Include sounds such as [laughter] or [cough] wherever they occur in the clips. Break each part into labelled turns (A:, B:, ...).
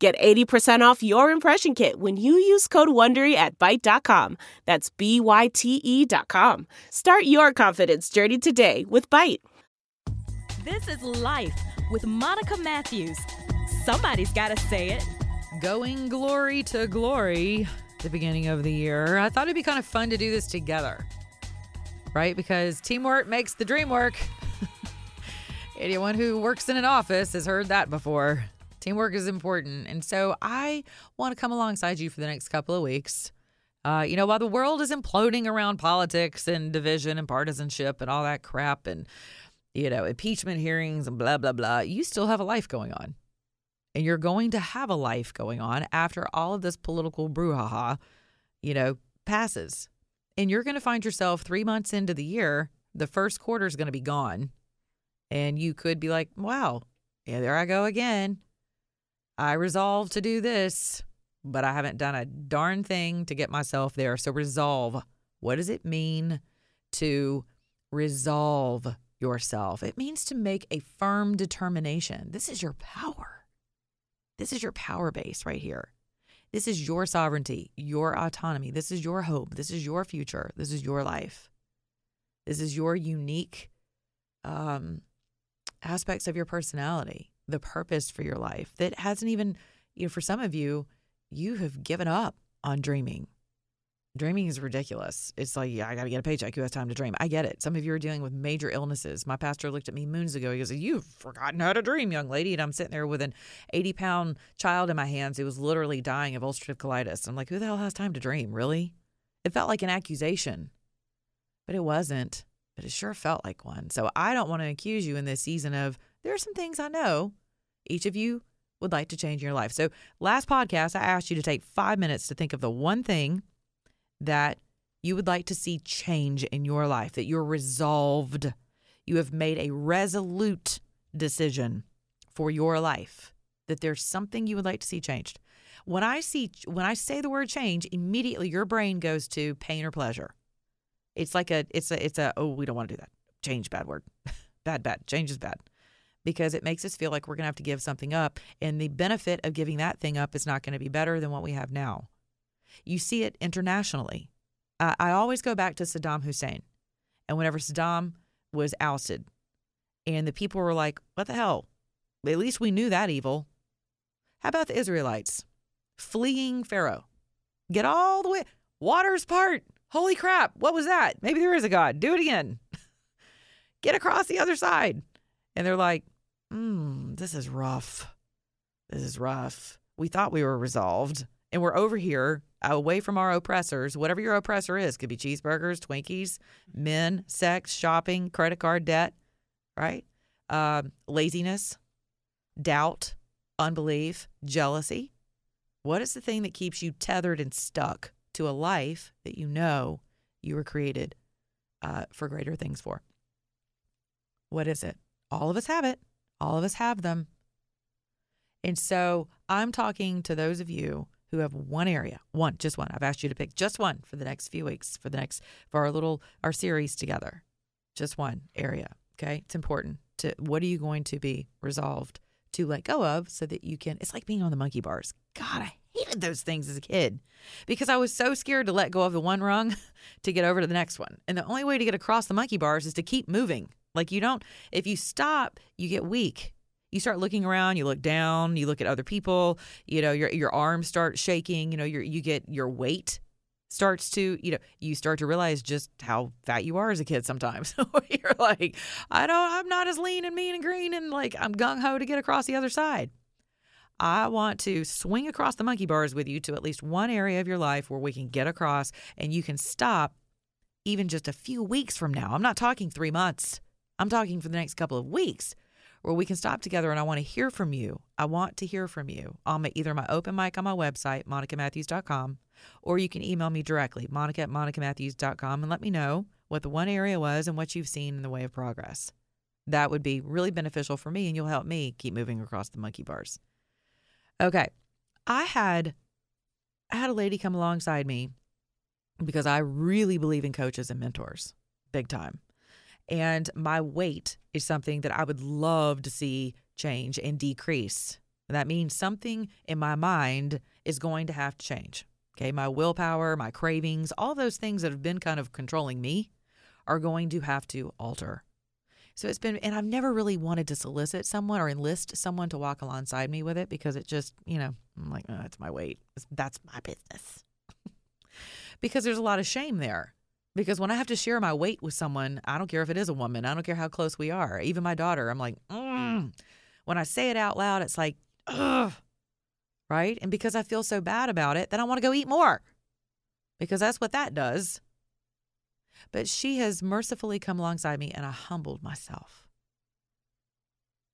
A: Get 80% off your impression kit when you use code WONDERY at Byte.com. That's B-Y-T-E dot com. Start your confidence journey today with Byte.
B: This is Life with Monica Matthews. Somebody's got to say it.
C: Going glory to glory, the beginning of the year. I thought it'd be kind of fun to do this together, right? Because teamwork makes the dream work. [laughs] Anyone who works in an office has heard that before. Teamwork is important. And so I want to come alongside you for the next couple of weeks. Uh, you know, while the world is imploding around politics and division and partisanship and all that crap and, you know, impeachment hearings and blah, blah, blah, you still have a life going on. And you're going to have a life going on after all of this political brouhaha, you know, passes. And you're going to find yourself three months into the year, the first quarter is going to be gone. And you could be like, wow, yeah, there I go again. I resolve to do this, but I haven't done a darn thing to get myself there. So, resolve. What does it mean to resolve yourself? It means to make a firm determination. This is your power. This is your power base right here. This is your sovereignty, your autonomy. This is your hope. This is your future. This is your life. This is your unique um, aspects of your personality the purpose for your life that hasn't even, you know, for some of you, you have given up on dreaming. Dreaming is ridiculous. It's like, yeah, I got to get a paycheck. Who has time to dream? I get it. Some of you are dealing with major illnesses. My pastor looked at me moons ago. He goes, You've forgotten how to dream, young lady. And I'm sitting there with an 80 pound child in my hands who was literally dying of ulcerative colitis. I'm like, Who the hell has time to dream? Really? It felt like an accusation, but it wasn't. But it sure felt like one. So I don't want to accuse you in this season of, There are some things I know each of you would like to change in your life. So, last podcast, I asked you to take five minutes to think of the one thing that you would like to see change in your life, that you're resolved. You have made a resolute decision for your life, that there's something you would like to see changed. When I see when I say the word change, immediately your brain goes to pain or pleasure. It's like a it's a it's a oh, we don't want to do that. Change bad word. [laughs] bad bad. Change is bad because it makes us feel like we're going to have to give something up. And the benefit of giving that thing up is not going to be better than what we have now. You see it internationally. I always go back to Saddam Hussein. And whenever Saddam was ousted, and the people were like, what the hell? At least we knew that evil. How about the Israelites fleeing Pharaoh? Get all the way. Waters part. Holy crap. What was that? Maybe there is a God. Do it again. [laughs] Get across the other side. And they're like, mm, this is rough. This is rough. We thought we were resolved, and we're over here away from our oppressors. Whatever your oppressor is, could be cheeseburgers, Twinkies, men, sex, shopping, credit card debt, right? Uh, laziness, doubt, unbelief, jealousy. What is the thing that keeps you tethered and stuck to a life that you know you were created uh, for greater things for? What is it? All of us have it. All of us have them. And so I'm talking to those of you who have one area, one, just one. I've asked you to pick just one for the next few weeks, for the next, for our little, our series together. Just one area. Okay. It's important to, what are you going to be resolved to let go of so that you can, it's like being on the monkey bars. God, I hated those things as a kid because I was so scared to let go of the one rung [laughs] to get over to the next one. And the only way to get across the monkey bars is to keep moving. Like you don't, if you stop, you get weak. You start looking around, you look down, you look at other people, you know, your your arms start shaking, you know, your you get your weight starts to, you know, you start to realize just how fat you are as a kid sometimes. [laughs] You're like, I don't I'm not as lean and mean and green and like I'm gung ho to get across the other side. I want to swing across the monkey bars with you to at least one area of your life where we can get across and you can stop even just a few weeks from now. I'm not talking three months. I'm talking for the next couple of weeks where we can stop together and I want to hear from you. I want to hear from you on my, either my open mic on my website, monicamatthews.com, or you can email me directly, monica at monicamatthews.com, and let me know what the one area was and what you've seen in the way of progress. That would be really beneficial for me, and you'll help me keep moving across the monkey bars. Okay. I had I had a lady come alongside me because I really believe in coaches and mentors, big time. And my weight is something that I would love to see change and decrease. That means something in my mind is going to have to change. Okay. My willpower, my cravings, all those things that have been kind of controlling me are going to have to alter. So it's been, and I've never really wanted to solicit someone or enlist someone to walk alongside me with it because it just, you know, I'm like, oh, it's my weight. That's my business. [laughs] because there's a lot of shame there. Because when I have to share my weight with someone, I don't care if it is a woman, I don't care how close we are, even my daughter, I'm like, mm. when I say it out loud, it's like, ugh, right? And because I feel so bad about it, then I want to go eat more because that's what that does. But she has mercifully come alongside me and I humbled myself.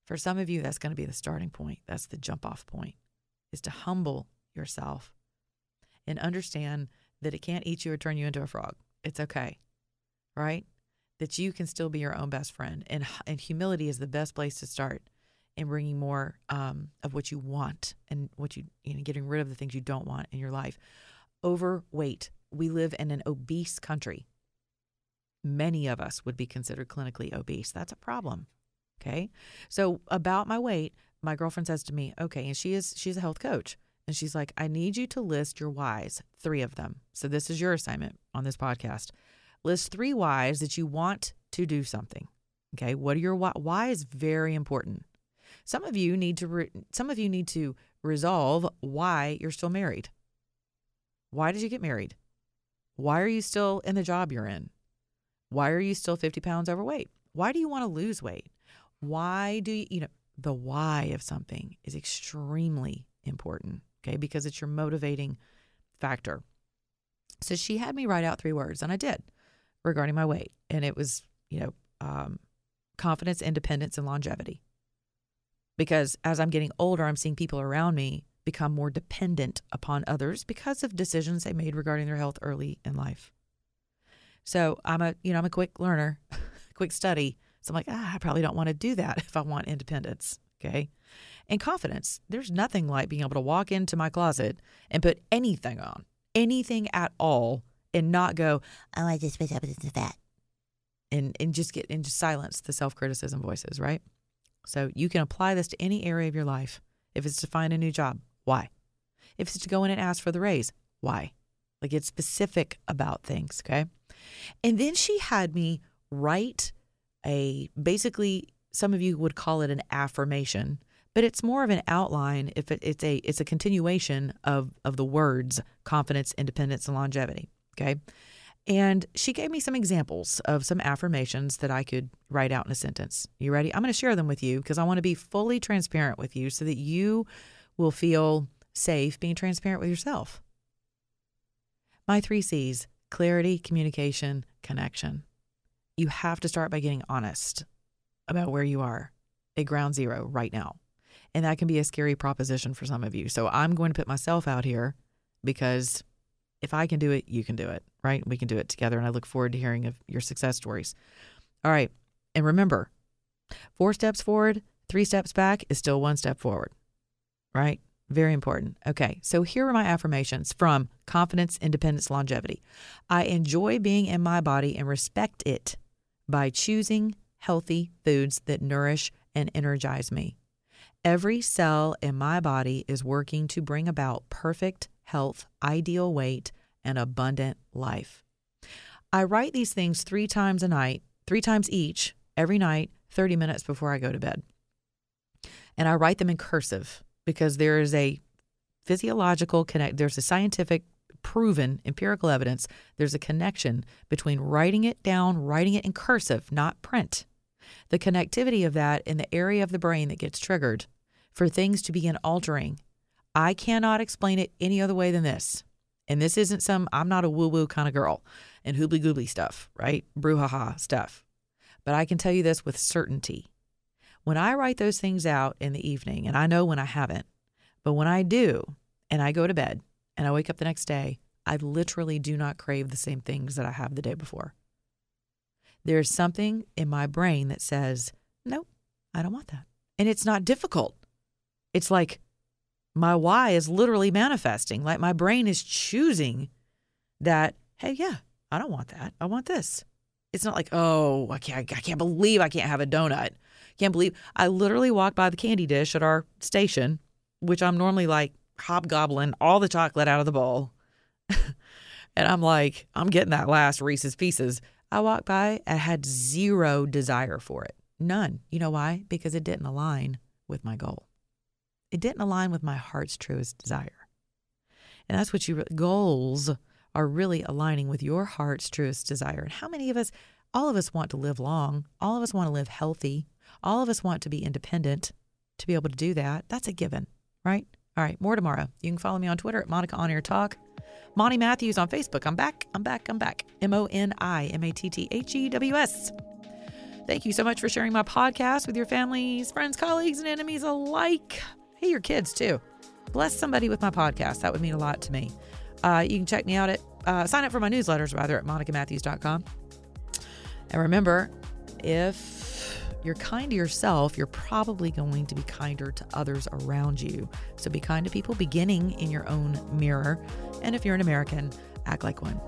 C: For some of you, that's going to be the starting point. That's the jump off point, is to humble yourself and understand that it can't eat you or turn you into a frog. It's okay, right? That you can still be your own best friend. And, and humility is the best place to start in bringing more um, of what you want and what you, you know, getting rid of the things you don't want in your life. Overweight. We live in an obese country many of us would be considered clinically obese. That's a problem. Okay. So about my weight, my girlfriend says to me, okay, and she is she's a health coach. And she's like, I need you to list your whys, three of them. So this is your assignment on this podcast. List three whys that you want to do something. Okay. What are your why? Why is very important. Some of you need to re- some of you need to resolve why you're still married. Why did you get married? Why are you still in the job you're in? Why are you still 50 pounds overweight? Why do you want to lose weight? Why do you, you know, the why of something is extremely important, okay, because it's your motivating factor. So she had me write out three words, and I did regarding my weight. And it was, you know, um, confidence, independence, and longevity. Because as I'm getting older, I'm seeing people around me become more dependent upon others because of decisions they made regarding their health early in life. So I'm a, you know, I'm a quick learner, [laughs] quick study. So I'm like, ah, I probably don't want to do that if I want independence. Okay. And confidence. There's nothing like being able to walk into my closet and put anything on, anything at all, and not go, oh, I just wish I was into that. And, and just get just silence the self criticism voices, right? So you can apply this to any area of your life. If it's to find a new job, why? If it's to go in and ask for the raise, why? Like get specific about things, okay? And then she had me write a basically some of you would call it an affirmation, but it's more of an outline if it, it's a it's a continuation of of the words confidence, independence and longevity, okay? And she gave me some examples of some affirmations that I could write out in a sentence. You ready? I'm going to share them with you because I want to be fully transparent with you so that you will feel safe being transparent with yourself. My three C's clarity, communication, connection. You have to start by getting honest about where you are at ground zero right now. And that can be a scary proposition for some of you. So I'm going to put myself out here because if I can do it, you can do it, right? We can do it together. And I look forward to hearing of your success stories. All right. And remember, four steps forward, three steps back is still one step forward, right? Very important. Okay, so here are my affirmations from Confidence, Independence, Longevity. I enjoy being in my body and respect it by choosing healthy foods that nourish and energize me. Every cell in my body is working to bring about perfect health, ideal weight, and abundant life. I write these things three times a night, three times each, every night, 30 minutes before I go to bed. And I write them in cursive because there is a physiological connect there's a scientific proven empirical evidence there's a connection between writing it down writing it in cursive not print. The connectivity of that in the area of the brain that gets triggered for things to begin altering. I cannot explain it any other way than this and this isn't some i'm not a woo woo kind of girl and hoobly goobly stuff right? Brouhaha stuff. But i can tell you this with certainty. When I write those things out in the evening, and I know when I haven't, but when I do, and I go to bed and I wake up the next day, I literally do not crave the same things that I have the day before. There's something in my brain that says, nope, I don't want that. And it's not difficult. It's like my why is literally manifesting. Like my brain is choosing that, hey, yeah, I don't want that. I want this. It's not like, oh, I can't, I can't believe I can't have a donut. Can't believe I literally walked by the candy dish at our station, which I'm normally like hobgobbling all the chocolate out of the bowl. [laughs] and I'm like, I'm getting that last Reese's Pieces. I walked by, I had zero desire for it. None. You know why? Because it didn't align with my goal. It didn't align with my heart's truest desire. And that's what you goals are really aligning with your heart's truest desire. And how many of us, all of us want to live long, all of us want to live healthy, all of us want to be independent to be able to do that. That's a given, right? All right, more tomorrow. You can follow me on Twitter at Monica On Air Talk. Moni Matthews on Facebook. I'm back. I'm back. I'm back. M O N I M A T T H E W S. Thank you so much for sharing my podcast with your families, friends, colleagues, and enemies alike. Hey, your kids too. Bless somebody with my podcast. That would mean a lot to me. Uh, you can check me out at, uh, sign up for my newsletters rather at monicamatthews.com. And remember, if you're kind to yourself, you're probably going to be kinder to others around you. So be kind to people beginning in your own mirror. And if you're an American, act like one.